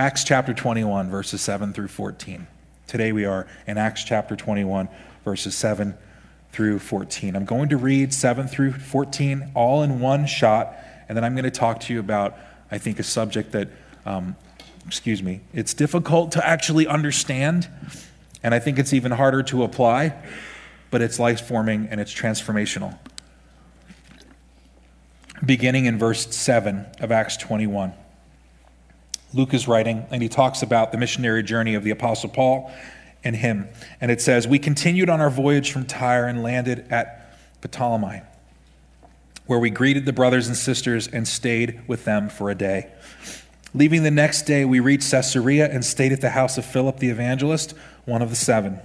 Acts chapter 21, verses 7 through 14. Today we are in Acts chapter 21, verses 7 through 14. I'm going to read 7 through 14 all in one shot, and then I'm going to talk to you about, I think, a subject that, um, excuse me, it's difficult to actually understand, and I think it's even harder to apply, but it's life forming and it's transformational. Beginning in verse 7 of Acts 21. Luke is writing, and he talks about the missionary journey of the Apostle Paul and him. And it says, We continued on our voyage from Tyre and landed at Ptolemais, where we greeted the brothers and sisters and stayed with them for a day. Leaving the next day, we reached Caesarea and stayed at the house of Philip the evangelist, one of the seven.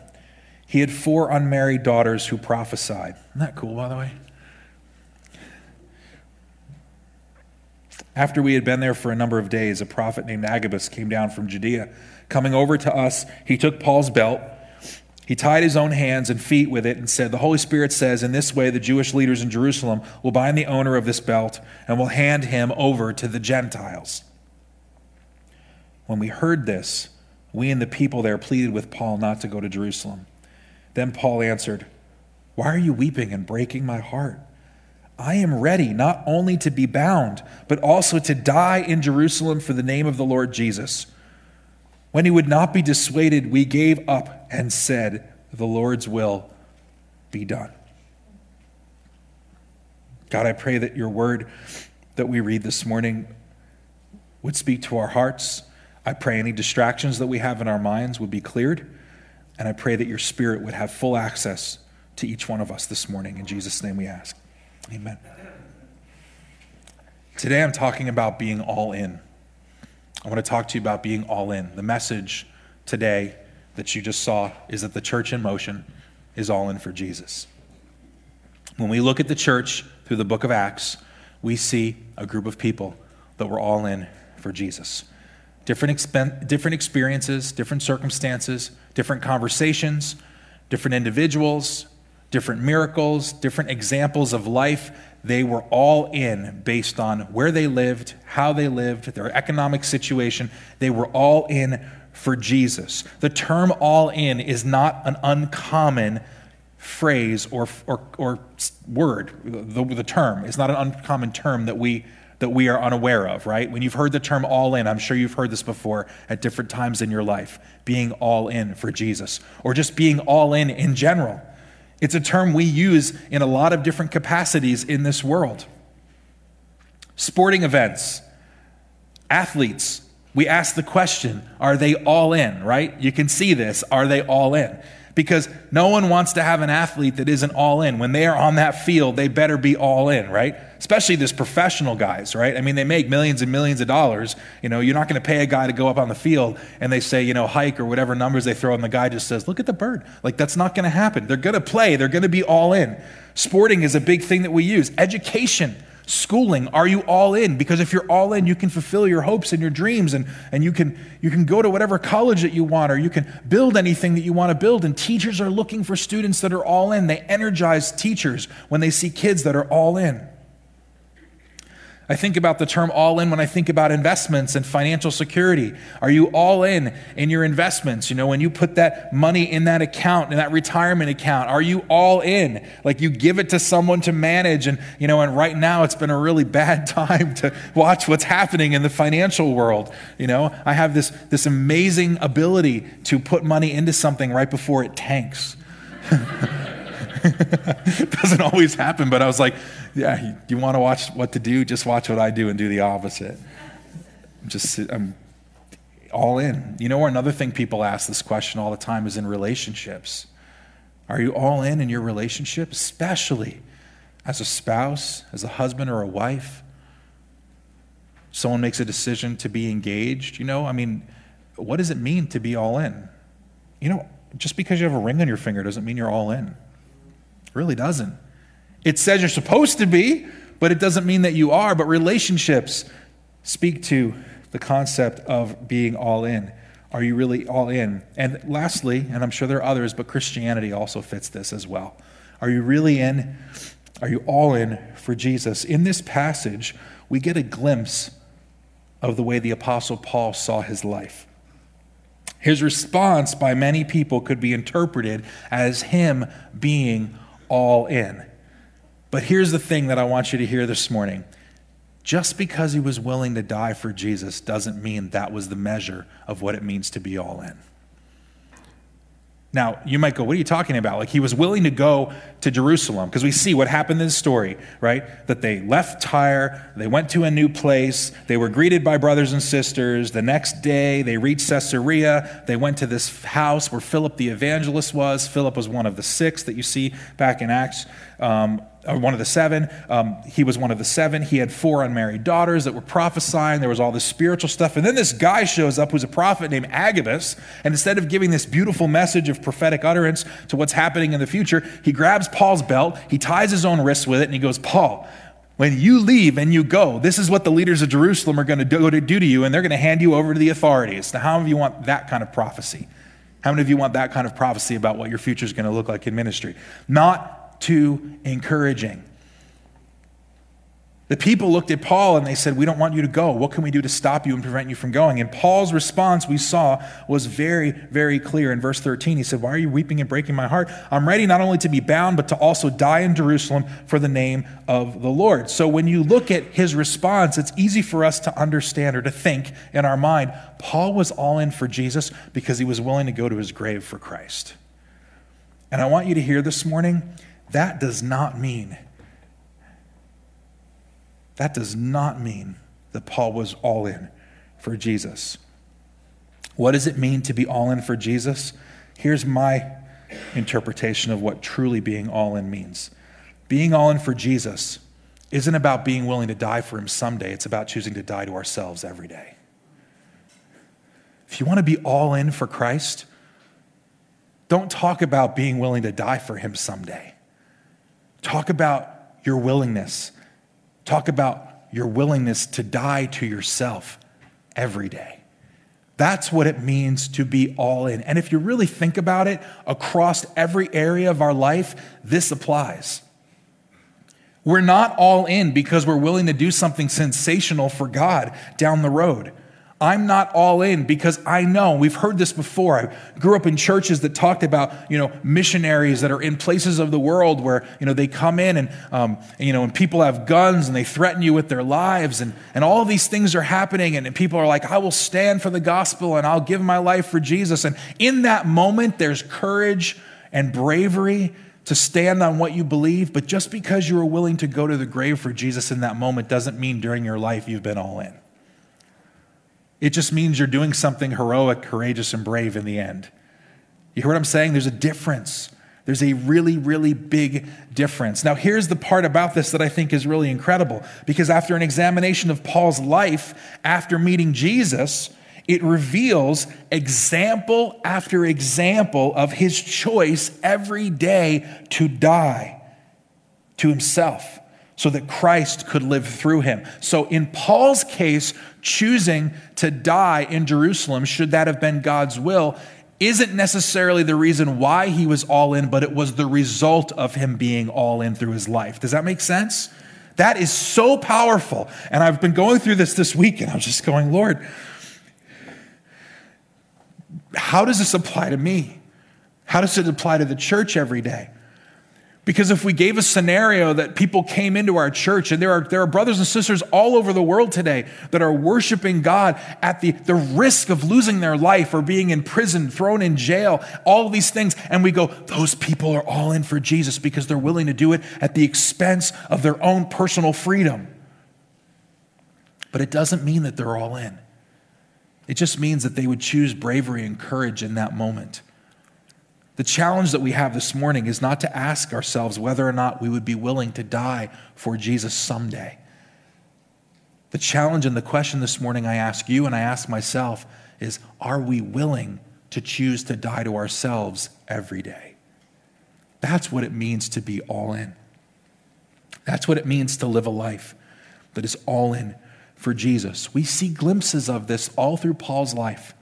He had four unmarried daughters who prophesied. Isn't that cool, by the way? After we had been there for a number of days, a prophet named Agabus came down from Judea. Coming over to us, he took Paul's belt. He tied his own hands and feet with it and said, The Holy Spirit says, In this way, the Jewish leaders in Jerusalem will bind the owner of this belt and will hand him over to the Gentiles. When we heard this, we and the people there pleaded with Paul not to go to Jerusalem. Then Paul answered, Why are you weeping and breaking my heart? I am ready not only to be bound, but also to die in Jerusalem for the name of the Lord Jesus. When he would not be dissuaded, we gave up and said, The Lord's will be done. God, I pray that your word that we read this morning would speak to our hearts. I pray any distractions that we have in our minds would be cleared. And I pray that your spirit would have full access to each one of us this morning. In Jesus' name we ask. Amen. Today I'm talking about being all in. I want to talk to you about being all in. The message today that you just saw is that the church in motion is all in for Jesus. When we look at the church through the book of Acts, we see a group of people that were all in for Jesus. Different, expen- different experiences, different circumstances, different conversations, different individuals, different miracles, different examples of life. They were all in based on where they lived, how they lived, their economic situation. They were all in for Jesus. The term all in is not an uncommon phrase or, or, or word. The, the term is not an uncommon term that we that we are unaware of, right? When you've heard the term all in, I'm sure you've heard this before at different times in your life, being all in for Jesus, or just being all in in general. It's a term we use in a lot of different capacities in this world. Sporting events, athletes, we ask the question are they all in, right? You can see this. Are they all in? Because no one wants to have an athlete that isn't all in. When they are on that field, they better be all in, right? Especially this professional guys, right? I mean, they make millions and millions of dollars. You know, you're not going to pay a guy to go up on the field and they say, you know, hike or whatever numbers they throw, and the guy just says, look at the bird. Like, that's not going to happen. They're going to play, they're going to be all in. Sporting is a big thing that we use. Education schooling? Are you all in? Because if you're all in you can fulfill your hopes and your dreams and, and you can you can go to whatever college that you want or you can build anything that you want to build. And teachers are looking for students that are all in. They energize teachers when they see kids that are all in I think about the term all in when I think about investments and financial security. Are you all in in your investments? You know, when you put that money in that account, in that retirement account, are you all in? Like you give it to someone to manage and, you know, and right now it's been a really bad time to watch what's happening in the financial world. You know, I have this this amazing ability to put money into something right before it tanks. Doesn't always happen, but I was like, yeah, you want to watch what to do? Just watch what I do and do the opposite. I'm just, I'm all in. You know, another thing people ask this question all the time is in relationships. Are you all in in your relationship, especially as a spouse, as a husband or a wife? Someone makes a decision to be engaged. You know, I mean, what does it mean to be all in? You know, just because you have a ring on your finger doesn't mean you're all in. Really doesn't. It says you're supposed to be, but it doesn't mean that you are. But relationships speak to the concept of being all in. Are you really all in? And lastly, and I'm sure there are others, but Christianity also fits this as well. Are you really in? Are you all in for Jesus? In this passage, we get a glimpse of the way the Apostle Paul saw his life. His response by many people could be interpreted as him being all in. But here's the thing that I want you to hear this morning. Just because he was willing to die for Jesus doesn't mean that was the measure of what it means to be all in. Now, you might go, what are you talking about? Like, he was willing to go to Jerusalem because we see what happened in the story, right? That they left Tyre, they went to a new place, they were greeted by brothers and sisters. The next day, they reached Caesarea. They went to this house where Philip the evangelist was. Philip was one of the six that you see back in Acts. Um, one of the seven. Um, he was one of the seven. He had four unmarried daughters that were prophesying. There was all this spiritual stuff. And then this guy shows up who's a prophet named Agabus. And instead of giving this beautiful message of prophetic utterance to what's happening in the future, he grabs Paul's belt, he ties his own wrists with it, and he goes, Paul, when you leave and you go, this is what the leaders of Jerusalem are going to do, to do to you, and they're going to hand you over to the authorities. Now, how many of you want that kind of prophecy? How many of you want that kind of prophecy about what your future is going to look like in ministry? Not too encouraging. The people looked at Paul and they said, We don't want you to go. What can we do to stop you and prevent you from going? And Paul's response, we saw, was very, very clear. In verse 13, he said, Why are you weeping and breaking my heart? I'm ready not only to be bound, but to also die in Jerusalem for the name of the Lord. So when you look at his response, it's easy for us to understand or to think in our mind Paul was all in for Jesus because he was willing to go to his grave for Christ. And I want you to hear this morning that does not mean, that does not mean that Paul was all in for Jesus. What does it mean to be all in for Jesus? Here's my interpretation of what truly being all in means. Being all in for Jesus isn't about being willing to die for him someday, it's about choosing to die to ourselves every day. If you want to be all in for Christ, don't talk about being willing to die for him someday. Talk about your willingness. Talk about your willingness to die to yourself every day. That's what it means to be all in. And if you really think about it, across every area of our life, this applies. We're not all in because we're willing to do something sensational for God down the road. I'm not all in because I know we've heard this before. I grew up in churches that talked about you know missionaries that are in places of the world where you know they come in and um, you know and people have guns and they threaten you with their lives and and all these things are happening and, and people are like I will stand for the gospel and I'll give my life for Jesus and in that moment there's courage and bravery to stand on what you believe but just because you were willing to go to the grave for Jesus in that moment doesn't mean during your life you've been all in. It just means you're doing something heroic, courageous, and brave in the end. You hear what I'm saying? There's a difference. There's a really, really big difference. Now, here's the part about this that I think is really incredible because after an examination of Paul's life after meeting Jesus, it reveals example after example of his choice every day to die to himself so that Christ could live through him. So, in Paul's case, choosing to die in Jerusalem, should that have been God's will, isn't necessarily the reason why he was all in, but it was the result of him being all in through his life. Does that make sense? That is so powerful. And I've been going through this this week, and I'm just going, Lord, how does this apply to me? How does it apply to the church every day? Because if we gave a scenario that people came into our church, and there are, there are brothers and sisters all over the world today that are worshiping God at the, the risk of losing their life or being in prison, thrown in jail, all these things, and we go, those people are all in for Jesus because they're willing to do it at the expense of their own personal freedom. But it doesn't mean that they're all in. It just means that they would choose bravery and courage in that moment. The challenge that we have this morning is not to ask ourselves whether or not we would be willing to die for Jesus someday. The challenge and the question this morning I ask you and I ask myself is are we willing to choose to die to ourselves every day? That's what it means to be all in. That's what it means to live a life that is all in for Jesus. We see glimpses of this all through Paul's life.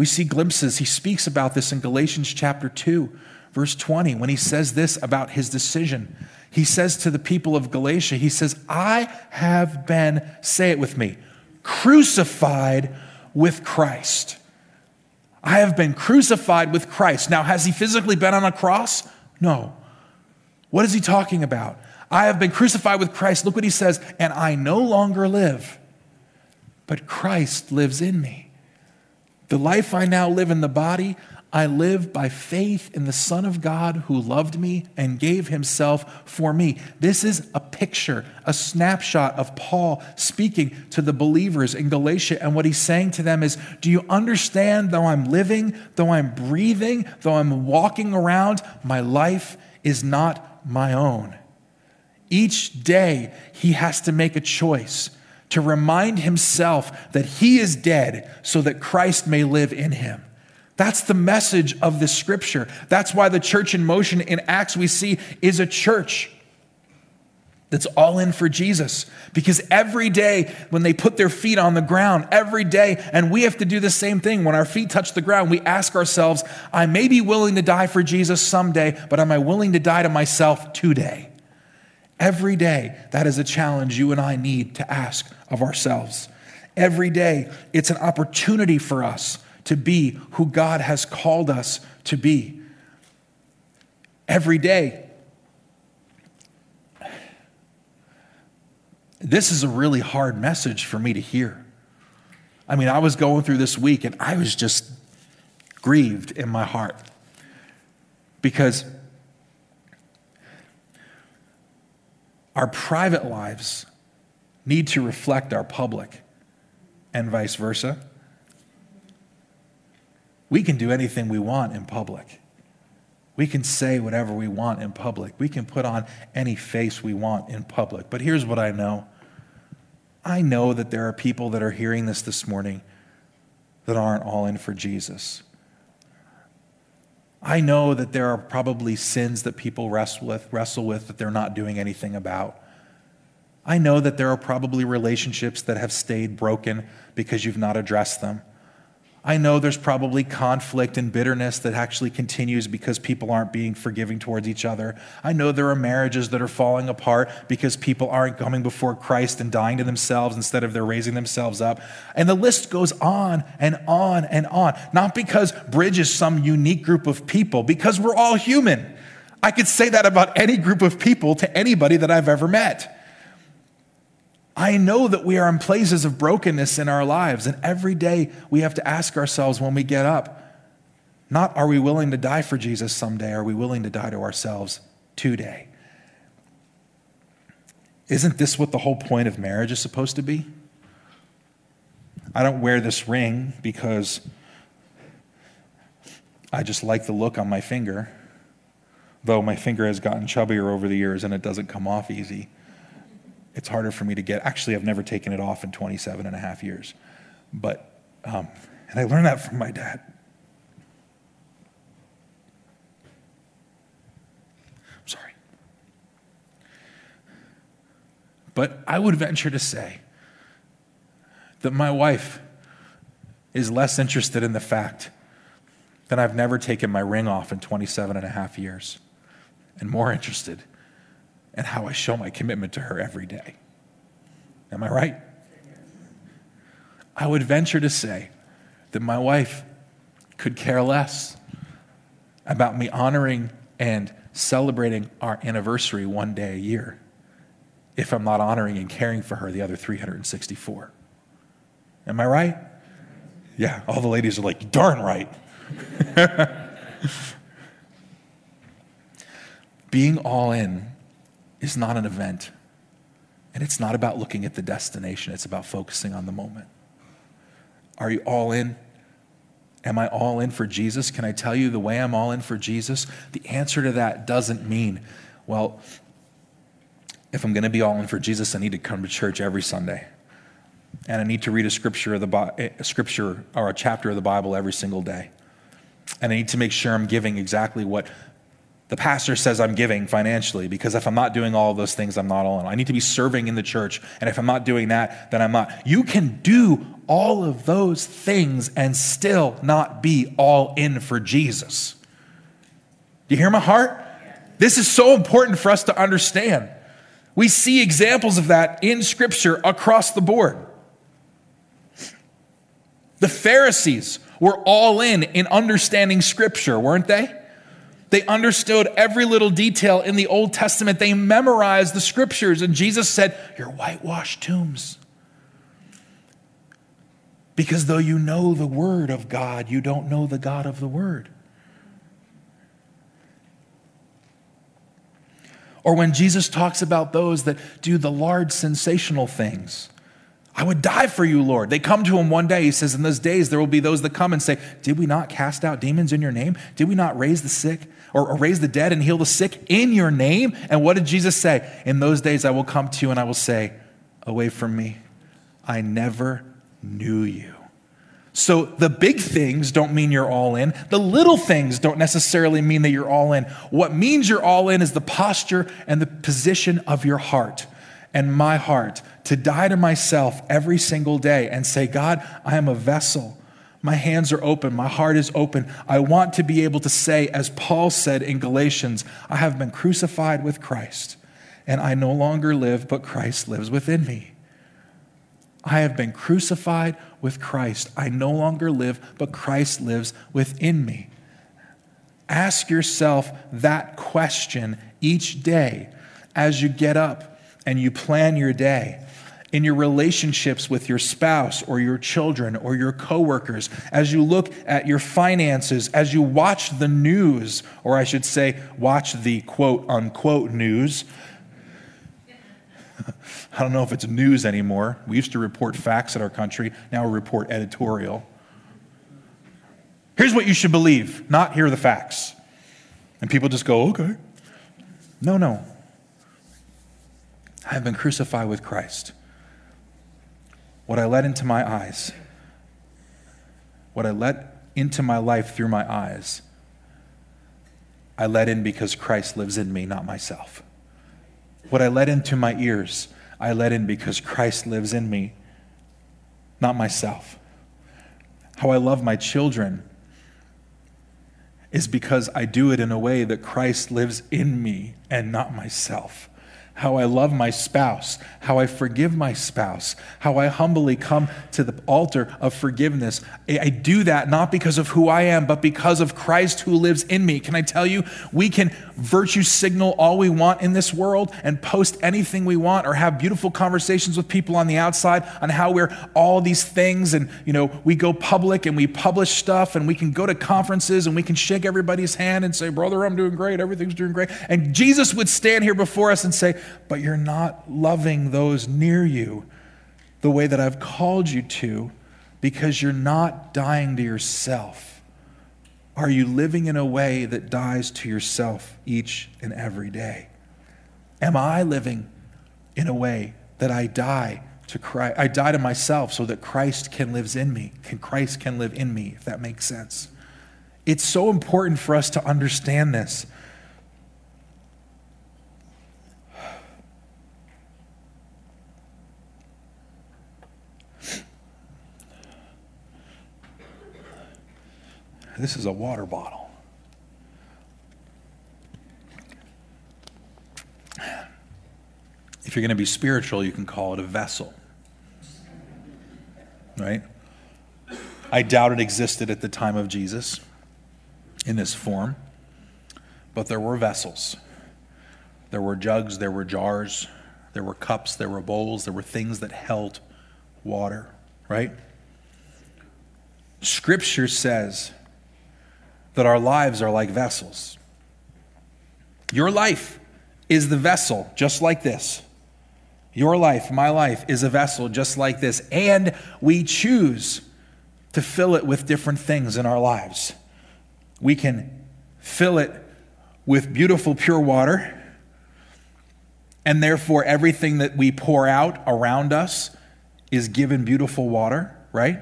We see glimpses. He speaks about this in Galatians chapter 2, verse 20, when he says this about his decision. He says to the people of Galatia, he says, I have been, say it with me, crucified with Christ. I have been crucified with Christ. Now, has he physically been on a cross? No. What is he talking about? I have been crucified with Christ. Look what he says, and I no longer live, but Christ lives in me. The life I now live in the body, I live by faith in the Son of God who loved me and gave himself for me. This is a picture, a snapshot of Paul speaking to the believers in Galatia. And what he's saying to them is Do you understand, though I'm living, though I'm breathing, though I'm walking around, my life is not my own? Each day, he has to make a choice to remind himself that he is dead so that Christ may live in him. That's the message of this scripture. That's why the church in motion in Acts we see is a church that's all in for Jesus. Because every day when they put their feet on the ground, every day, and we have to do the same thing. When our feet touch the ground, we ask ourselves, I may be willing to die for Jesus someday, but am I willing to die to myself today? Every day, that is a challenge you and I need to ask of ourselves. Every day, it's an opportunity for us to be who God has called us to be. Every day. This is a really hard message for me to hear. I mean, I was going through this week and I was just grieved in my heart because our private lives need to reflect our public and vice versa we can do anything we want in public. We can say whatever we want in public. We can put on any face we want in public. But here's what I know I know that there are people that are hearing this this morning that aren't all in for Jesus. I know that there are probably sins that people wrestle with, wrestle with that they're not doing anything about. I know that there are probably relationships that have stayed broken because you've not addressed them. I know there's probably conflict and bitterness that actually continues because people aren't being forgiving towards each other. I know there are marriages that are falling apart because people aren't coming before Christ and dying to themselves instead of they're raising themselves up. And the list goes on and on and on. Not because Bridge is some unique group of people, because we're all human. I could say that about any group of people to anybody that I've ever met. I know that we are in places of brokenness in our lives, and every day we have to ask ourselves when we get up not are we willing to die for Jesus someday, are we willing to die to ourselves today? Isn't this what the whole point of marriage is supposed to be? I don't wear this ring because I just like the look on my finger, though my finger has gotten chubbier over the years and it doesn't come off easy it's harder for me to get. Actually, I've never taken it off in 27 and a half years. But, um, and I learned that from my dad. I'm sorry. But I would venture to say that my wife is less interested in the fact that I've never taken my ring off in 27 and a half years and more interested and how I show my commitment to her every day. Am I right? I would venture to say that my wife could care less about me honoring and celebrating our anniversary one day a year if I'm not honoring and caring for her the other 364. Am I right? Yeah, all the ladies are like, darn right. Being all in is not an event. And it's not about looking at the destination, it's about focusing on the moment. Are you all in? Am I all in for Jesus? Can I tell you the way I'm all in for Jesus? The answer to that doesn't mean, well, if I'm going to be all in for Jesus, I need to come to church every Sunday. And I need to read a scripture, of the, eh, a scripture or a chapter of the Bible every single day. And I need to make sure I'm giving exactly what the pastor says I'm giving financially because if I'm not doing all those things, I'm not all in. I need to be serving in the church. And if I'm not doing that, then I'm not. You can do all of those things and still not be all in for Jesus. Do you hear my heart? This is so important for us to understand. We see examples of that in Scripture across the board. The Pharisees were all in in understanding Scripture, weren't they? They understood every little detail in the Old Testament. They memorized the Scriptures. And Jesus said, You're whitewashed tombs. Because though you know the Word of God, you don't know the God of the Word. Or when Jesus talks about those that do the large sensational things. I would die for you, Lord. They come to him one day. He says, In those days, there will be those that come and say, Did we not cast out demons in your name? Did we not raise the sick or, or, raise the dead and heal the sick in your name? And what did Jesus say? In those days, I will come to you and I will say, Away from me, I never knew you. So the big things don't mean you're all in. The little things don't necessarily mean that you're all in. What means you're all in is the posture and the position of your heart and my heart to die to myself every single day and say, God, I am a vessel. My hands are open. My heart is open. I want to be able to say, as Paul said in Galatians, I have been crucified with Christ, and I no longer live, but Christ lives within me. I have been crucified with Christ. I no longer live, but Christ lives within me. Ask yourself that question each day as you get up and you plan your day. In your relationships with your spouse or your children or your coworkers, as you look at your finances, as you watch the news, or I should say, watch the quote unquote news, I don't know if it's news anymore. We used to report facts in our country, now we report editorial. Here's what you should believe, not hear the facts. And people just go, okay. No, no. I have been crucified with Christ. What I let into my eyes, what I let into my life through my eyes, I let in because Christ lives in me, not myself. What I let into my ears, I let in because Christ lives in me, not myself. How I love my children is because I do it in a way that Christ lives in me and not myself how I love my spouse, how I forgive my spouse, how I humbly come to the altar of forgiveness. I do that not because of who I am, but because of Christ who lives in me. Can I tell you, we can virtue signal all we want in this world and post anything we want or have beautiful conversations with people on the outside on how we're all these things and you know we go public and we publish stuff and we can go to conferences and we can shake everybody's hand and say brother i'm doing great everything's doing great and jesus would stand here before us and say but you're not loving those near you the way that I've called you to because you're not dying to yourself. Are you living in a way that dies to yourself each and every day? Am I living in a way that I die to Christ? I die to myself so that Christ can live in me. Can Christ can live in me, if that makes sense. It's so important for us to understand this. This is a water bottle. If you're going to be spiritual, you can call it a vessel. Right? I doubt it existed at the time of Jesus in this form, but there were vessels. There were jugs, there were jars, there were cups, there were bowls, there were things that held water, right? Scripture says that our lives are like vessels. Your life is the vessel, just like this. Your life, my life, is a vessel just like this. And we choose to fill it with different things in our lives. We can fill it with beautiful, pure water, and therefore everything that we pour out around us is given beautiful water, right?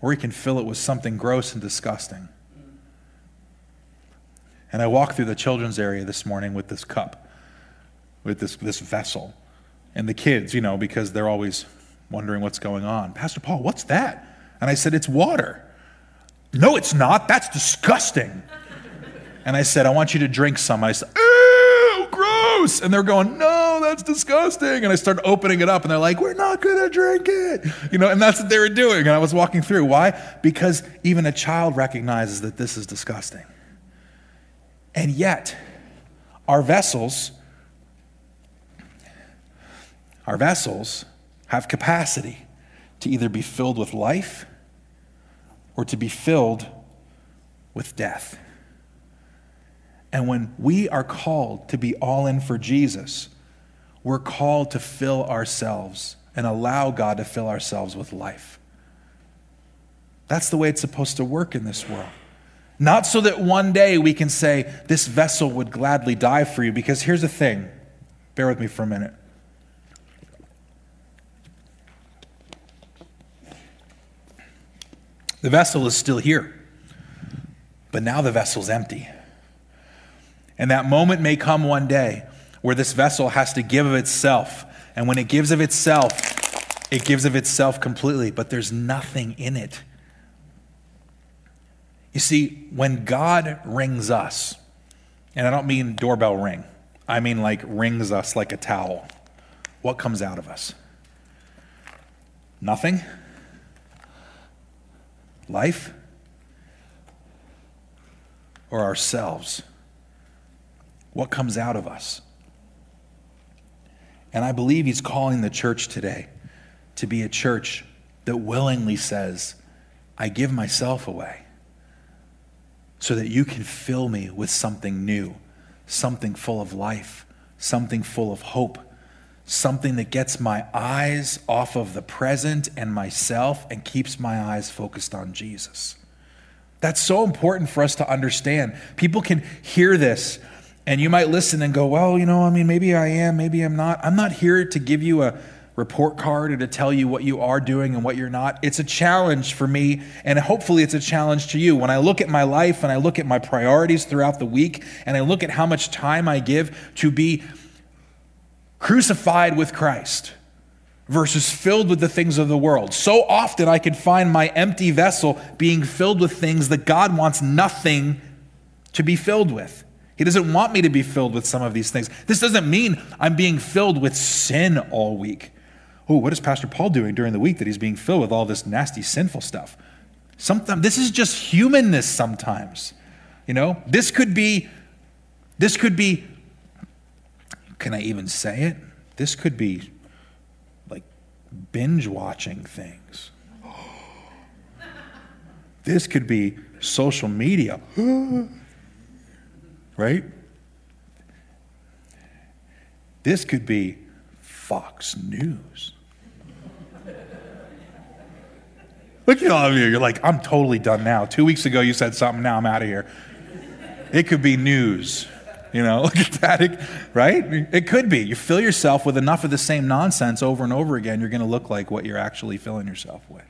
Or he can fill it with something gross and disgusting. And I walked through the children's area this morning with this cup, with this, this vessel. And the kids, you know, because they're always wondering what's going on. Pastor Paul, what's that? And I said, It's water. No, it's not. That's disgusting. And I said, I want you to drink some. I said, Ew, And they're going, No, no, that's disgusting. And I start opening it up, and they're like, we're not going to drink it. You know, and that's what they were doing. And I was walking through. Why? Because even a child recognizes that this is disgusting. And yet, our vessels, our vessels have capacity to either be filled with life or to be filled with death. And when we are called to be all in for Jesus, we're called to fill ourselves and allow God to fill ourselves with life. That's the way it's supposed to work in this world. Not so that one day we can say, This vessel would gladly die for you, because here's the thing. Bear with me for a minute. The vessel is still here, but now the vessel's empty. And that moment may come one day where this vessel has to give of itself. And when it gives of itself, it gives of itself completely, but there's nothing in it. You see, when God wrings us, and I don't mean doorbell ring, I mean like wrings us like a towel, what comes out of us? Nothing? Life? Or ourselves? What comes out of us? And I believe he's calling the church today to be a church that willingly says, I give myself away so that you can fill me with something new, something full of life, something full of hope, something that gets my eyes off of the present and myself and keeps my eyes focused on Jesus. That's so important for us to understand. People can hear this and you might listen and go, well, you know, I mean, maybe I am, maybe I'm not. I'm not here to give you a report card or to tell you what you are doing and what you're not. It's a challenge for me, and hopefully it's a challenge to you. When I look at my life and I look at my priorities throughout the week and I look at how much time I give to be crucified with Christ versus filled with the things of the world. So often I can find my empty vessel being filled with things that God wants nothing to be filled with. He doesn't want me to be filled with some of these things. This doesn't mean I'm being filled with sin all week. Oh, what is Pastor Paul doing during the week that he's being filled with all this nasty, sinful stuff? Sometimes this is just humanness sometimes. You know, this could be, this could be, can I even say it? This could be like binge watching things. This could be social media. right? This could be Fox News. Look at all of you. You're like, I'm totally done now. Two weeks ago, you said something. Now I'm out of here. It could be news. You know, look at that. Right? It could be. You fill yourself with enough of the same nonsense over and over again, you're going to look like what you're actually filling yourself with.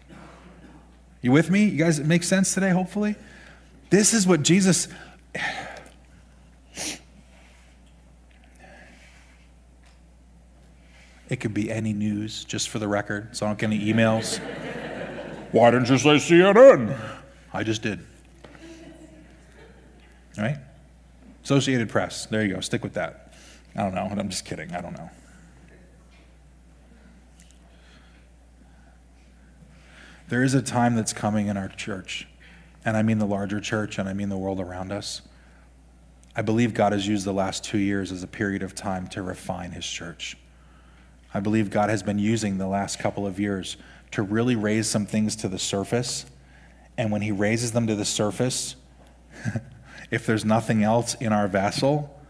You with me? You guys, it makes sense today, hopefully? This is what Jesus. It could be any news, just for the record, so I don't get any emails. Why didn't you say CNN? I just did. All right? Associated Press. There you go. Stick with that. I don't know. I'm just kidding. I don't know. There is a time that's coming in our church, and I mean the larger church, and I mean the world around us. I believe God has used the last two years as a period of time to refine his church. I believe God has been using the last couple of years to really raise some things to the surface. And when He raises them to the surface, if there's nothing else in our vessel,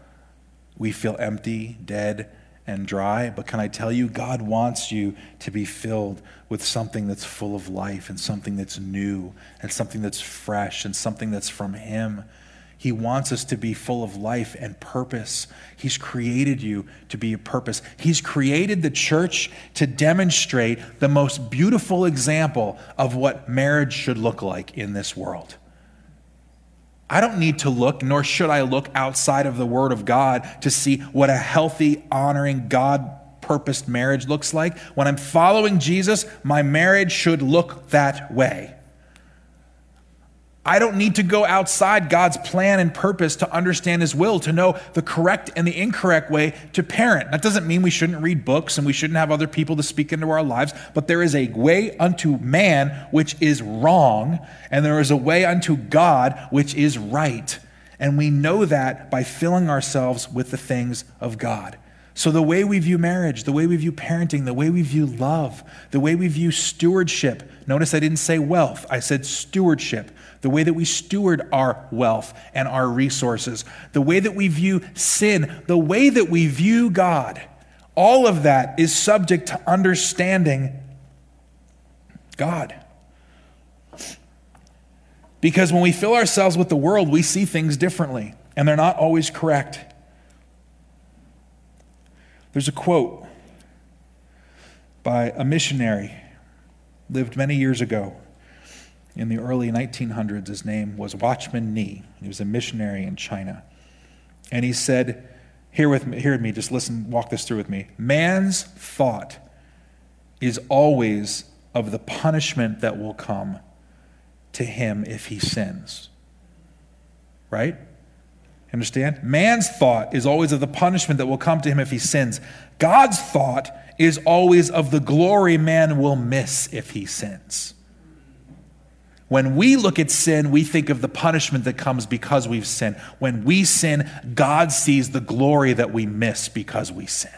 we feel empty, dead, and dry. But can I tell you, God wants you to be filled with something that's full of life and something that's new and something that's fresh and something that's from Him. He wants us to be full of life and purpose. He's created you to be a purpose. He's created the church to demonstrate the most beautiful example of what marriage should look like in this world. I don't need to look, nor should I look outside of the Word of God to see what a healthy, honoring, God purposed marriage looks like. When I'm following Jesus, my marriage should look that way. I don't need to go outside God's plan and purpose to understand His will, to know the correct and the incorrect way to parent. That doesn't mean we shouldn't read books and we shouldn't have other people to speak into our lives, but there is a way unto man which is wrong, and there is a way unto God which is right. And we know that by filling ourselves with the things of God. So, the way we view marriage, the way we view parenting, the way we view love, the way we view stewardship notice I didn't say wealth, I said stewardship the way that we steward our wealth and our resources, the way that we view sin, the way that we view God. All of that is subject to understanding God. Because when we fill ourselves with the world, we see things differently, and they're not always correct. There's a quote by a missionary lived many years ago in the early 1900s. His name was Watchman Nee. He was a missionary in China. And he said, Hear with me, hear me, just listen, walk this through with me. Man's thought is always of the punishment that will come to him if he sins. Right? Understand? Man's thought is always of the punishment that will come to him if he sins. God's thought is always of the glory man will miss if he sins. When we look at sin, we think of the punishment that comes because we've sinned. When we sin, God sees the glory that we miss because we sin.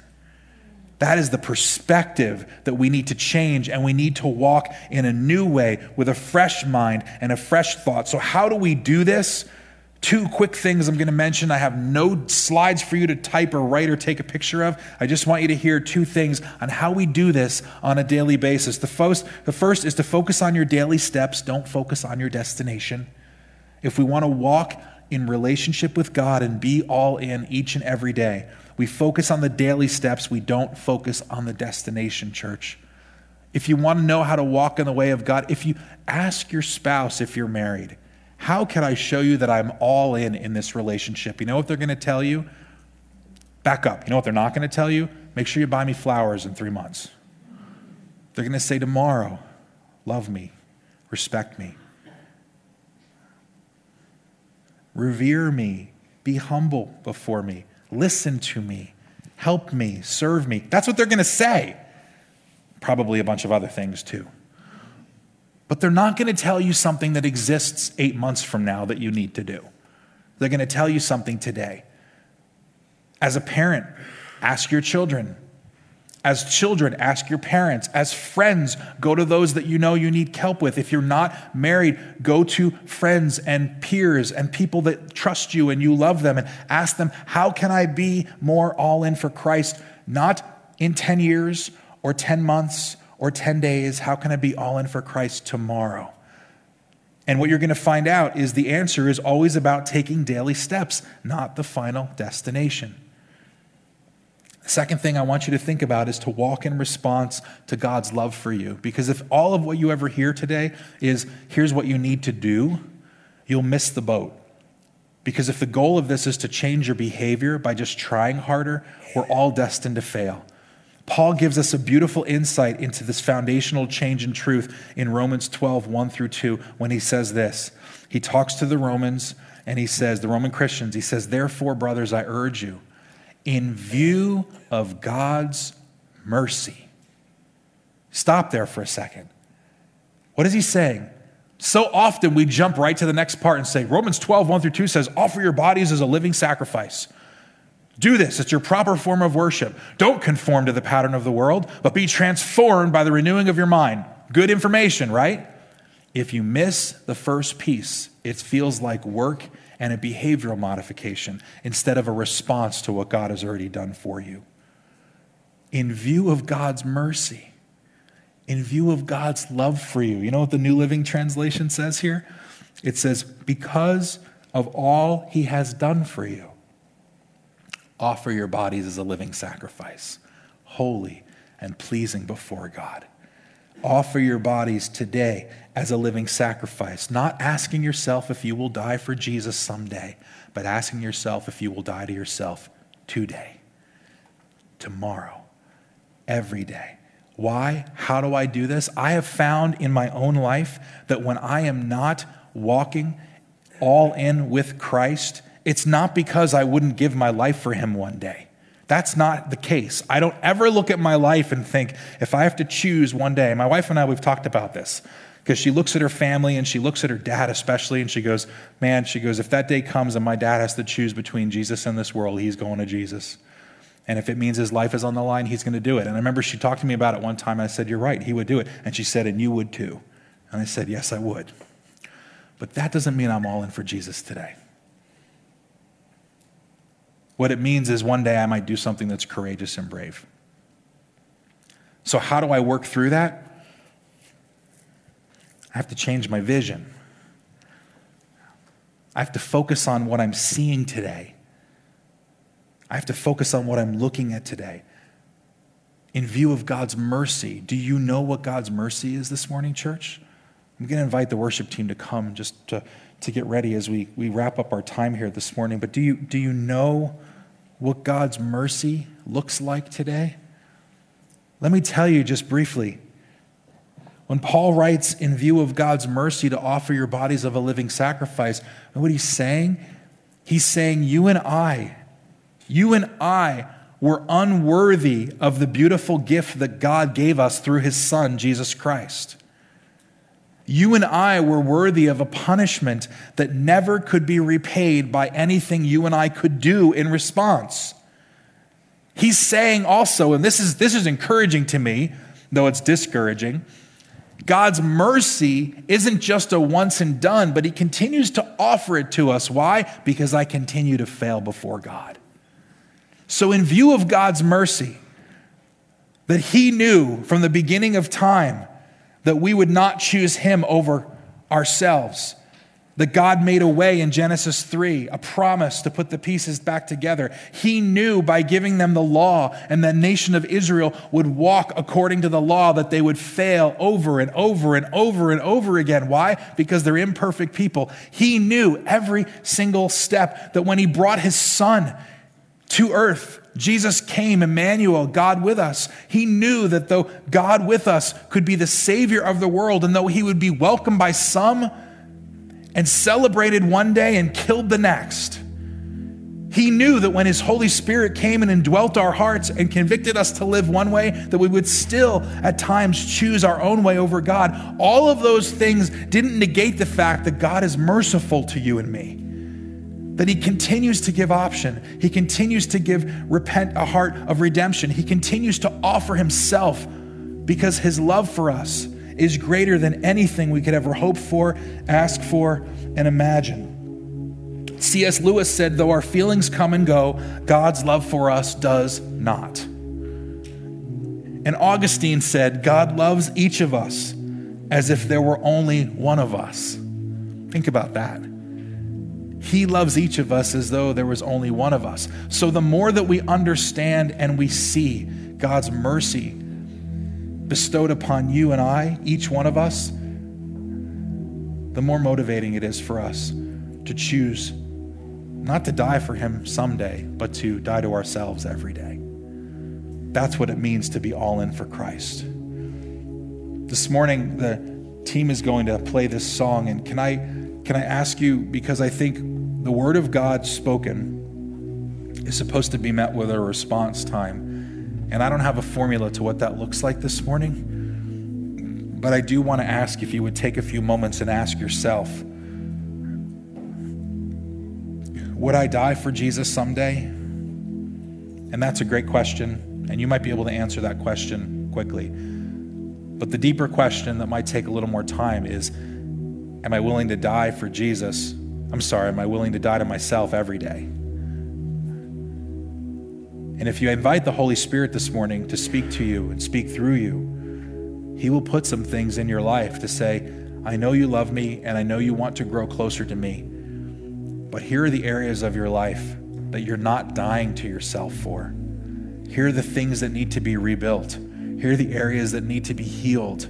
That is the perspective that we need to change, and we need to walk in a new way with a fresh mind and a fresh thought. So, how do we do this? Two quick things I'm going to mention. I have no slides for you to type or write or take a picture of. I just want you to hear two things on how we do this on a daily basis. The first, the first is to focus on your daily steps, don't focus on your destination. If we want to walk in relationship with God and be all in each and every day, we focus on the daily steps, we don't focus on the destination, church. If you want to know how to walk in the way of God, if you ask your spouse if you're married, how can I show you that I'm all in in this relationship? You know what they're going to tell you? Back up. You know what they're not going to tell you? Make sure you buy me flowers in three months. They're going to say tomorrow, love me, respect me, revere me, be humble before me, listen to me, help me, serve me. That's what they're going to say. Probably a bunch of other things too. But they're not going to tell you something that exists eight months from now that you need to do. They're going to tell you something today. As a parent, ask your children. As children, ask your parents. As friends, go to those that you know you need help with. If you're not married, go to friends and peers and people that trust you and you love them and ask them, How can I be more all in for Christ? Not in 10 years or 10 months or 10 days? How can I be all in for Christ tomorrow? And what you're going to find out is the answer is always about taking daily steps, not the final destination. The second thing I want you to think about is to walk in response to God's love for you. Because if all of what you ever hear today is, here's what you need to do, you'll miss the boat. Because if the goal of this is to change your behavior by just trying harder, we're all destined to fail. Paul gives us a beautiful insight into this foundational change in truth in Romans 12, 1 through 2, when he says this. He talks to the Romans and he says, the Roman Christians, he says, Therefore, brothers, I urge you, in view of God's mercy. Stop there for a second. What is he saying? So often we jump right to the next part and say, Romans 12, 1 through 2 says, Offer your bodies as a living sacrifice. Do this. It's your proper form of worship. Don't conform to the pattern of the world, but be transformed by the renewing of your mind. Good information, right? If you miss the first piece, it feels like work and a behavioral modification instead of a response to what God has already done for you. In view of God's mercy, in view of God's love for you, you know what the New Living Translation says here? It says, because of all he has done for you offer your bodies as a living sacrifice, holy and pleasing before God. Offer your bodies today as a living sacrifice, not asking yourself if you will die for Jesus someday, but asking yourself if you will die to yourself today, tomorrow, every day. Why? How do I do this? I have found in my own life that when I am not walking all in with Christ, it's not because I wouldn't give my life for him one day. That's not the case. I don't ever look at my life and think, if I have to choose one day, my wife and I, we've talked about this because she looks at her family and she looks at her dad especially and she goes man she goes if that day comes and my dad has to choose between jesus and this world he's going to jesus. And if it means his life is on the line he's going to do it. And i remember she talked to me about it one time and i said you're right he would do it. And she said and you would too. And i said yes i would. But that doesn't mean i'm all in for jesus today what it means is one day i might do something that's courageous and brave so how do i work through that I have to change my vision. I have to focus on what I'm seeing today. I have to focus on what I'm looking at today. In view of God's mercy, do you know what God's mercy is this morning, church? I'm going to invite the worship team to come just to, to get ready as we, we wrap up our time here this morning. But do you, do you know what God's mercy looks like today? Let me tell you just briefly when Paul writes, in view of God's mercy, to offer your bodies of a living sacrifice, what he's saying? He's saying, you and I, you and I were unworthy of the beautiful gift that God gave us through his Son, Jesus Christ. You and I were worthy of a punishment that never could be repaid by anything you and I could do in response. He's saying also, and this is, this is encouraging to me, though it's discouraging God's mercy isn't just a once and done, but He continues to offer it to us. Why? Because I continue to fail before God. So, in view of God's mercy, that He knew from the beginning of time that we would not choose Him over ourselves, that God made a way in Genesis 3, a promise to put the pieces back together. He knew by giving them the law and the nation of Israel would walk according to the law that they would fail over and over and over and over again. Why? Because they're imperfect people. He knew every single step that when He brought His Son to earth, Jesus came, Emmanuel, God with us. He knew that though God with us could be the Savior of the world, and though He would be welcomed by some, and celebrated one day and killed the next. He knew that when His Holy Spirit came and indwelt our hearts and convicted us to live one way, that we would still at times choose our own way over God. All of those things didn't negate the fact that God is merciful to you and me. That He continues to give option. He continues to give repent a heart of redemption. He continues to offer Himself because His love for us is greater than anything we could ever hope for, ask for, and imagine. C.S. Lewis said, Though our feelings come and go, God's love for us does not. And Augustine said, God loves each of us as if there were only one of us. Think about that. He loves each of us as though there was only one of us. So the more that we understand and we see God's mercy bestowed upon you and I, each one of us, the more motivating it is for us to choose not to die for Him someday, but to die to ourselves every day. That's what it means to be all in for Christ. This morning, the team is going to play this song, and can I, can I ask you, because I think the Word of God spoken is supposed to be met with a response time. And I don't have a formula to what that looks like this morning. But I do want to ask if you would take a few moments and ask yourself Would I die for Jesus someday? And that's a great question. And you might be able to answer that question quickly. But the deeper question that might take a little more time is Am I willing to die for Jesus? I'm sorry, am I willing to die to myself every day? And if you invite the Holy Spirit this morning to speak to you and speak through you, He will put some things in your life to say, I know you love me and I know you want to grow closer to me. But here are the areas of your life that you're not dying to yourself for. Here are the things that need to be rebuilt. Here are the areas that need to be healed.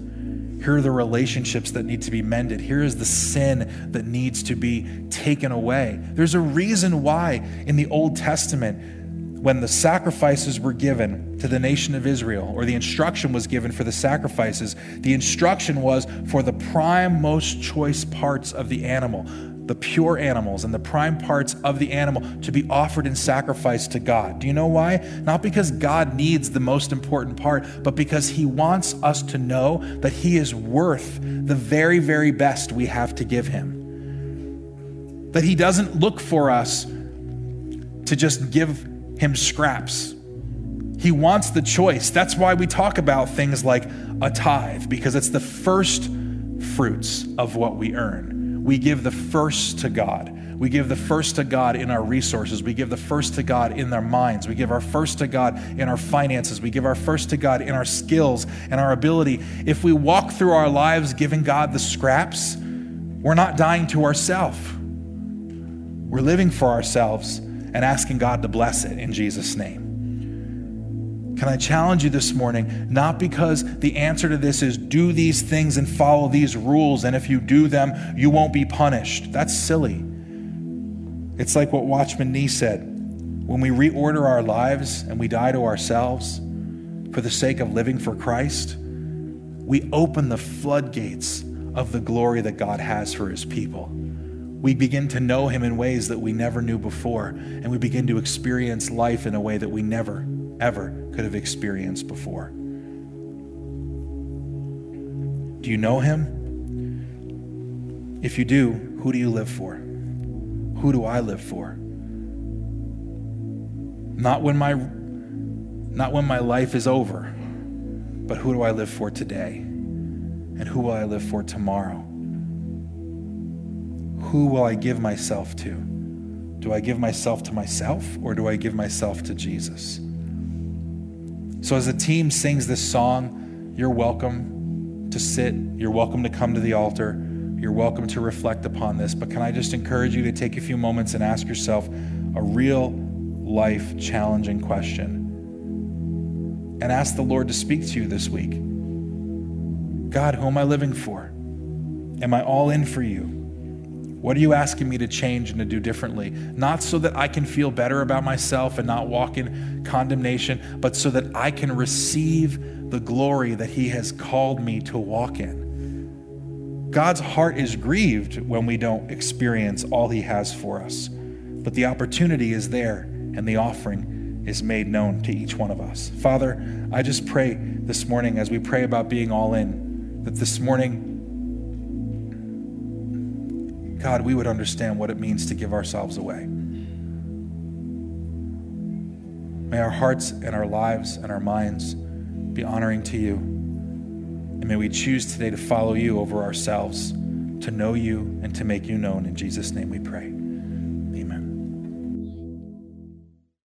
Here are the relationships that need to be mended. Here is the sin that needs to be taken away. There's a reason why in the Old Testament when the sacrifices were given to the nation of Israel, or the instruction was given for the sacrifices, the instruction was for the prime, most choice parts of the animal, the pure animals and the prime parts of the animal to be offered in sacrifice to God. Do you know why? Not because God needs the most important part, but because He wants us to know that He is worth the very, very best we have to give Him. That He doesn't look for us to just give him scraps. He wants the choice. That's why we talk about things like a tithe, because it's the first fruits of what we earn. We give the first to God. We give the first to God in our resources. We give the first to God in our minds. We give our first to God in our finances. We give our first to God in our skills and our ability. If we walk through our lives giving God the scraps, we're not dying to ourselves. We're living for ourselves and asking God to bless it in Jesus' name. Can I challenge you this morning? Not because the answer to this is do these things and follow these rules, and if you do them, you won't be punished. That's silly. It's like what Watchman Nee said when we reorder our lives and we die to ourselves for the sake of living for Christ, we open the floodgates of the glory that God has for his people we begin to know Him in ways that we never knew before, and we begin to experience life in a way that we never, ever could have experienced before. Do you know Him? If you do, who do you live for? Who do I live for? Not when my not when my life is over, but who do I live for today? And who will I live for tomorrow? who will I give myself to? Do I give myself to myself or do I give myself to Jesus? So, as the team sings this song, you're welcome to sit, you're welcome to come to the altar, you're welcome to reflect upon this. But can I just encourage you to take a few moments and ask yourself a real life challenging question? And ask the Lord to speak to you this week. God, who am I living for? Am I all in for you? What are you asking me to change and to do differently? Not so that I can feel better about myself and not walk in condemnation, but so that I can receive the glory that He has called me to walk in. God's heart is grieved when we don't experience all He has for us, but the opportunity is there and the offering is made known to each one of us. Father, I just pray this morning as we pray about being all in, that this morning God, we would understand what it means to give ourselves away. May our hearts and our lives and our minds be honoring to you. And may we choose today to follow you over ourselves, to know you and to make you known. In Jesus' name we pray.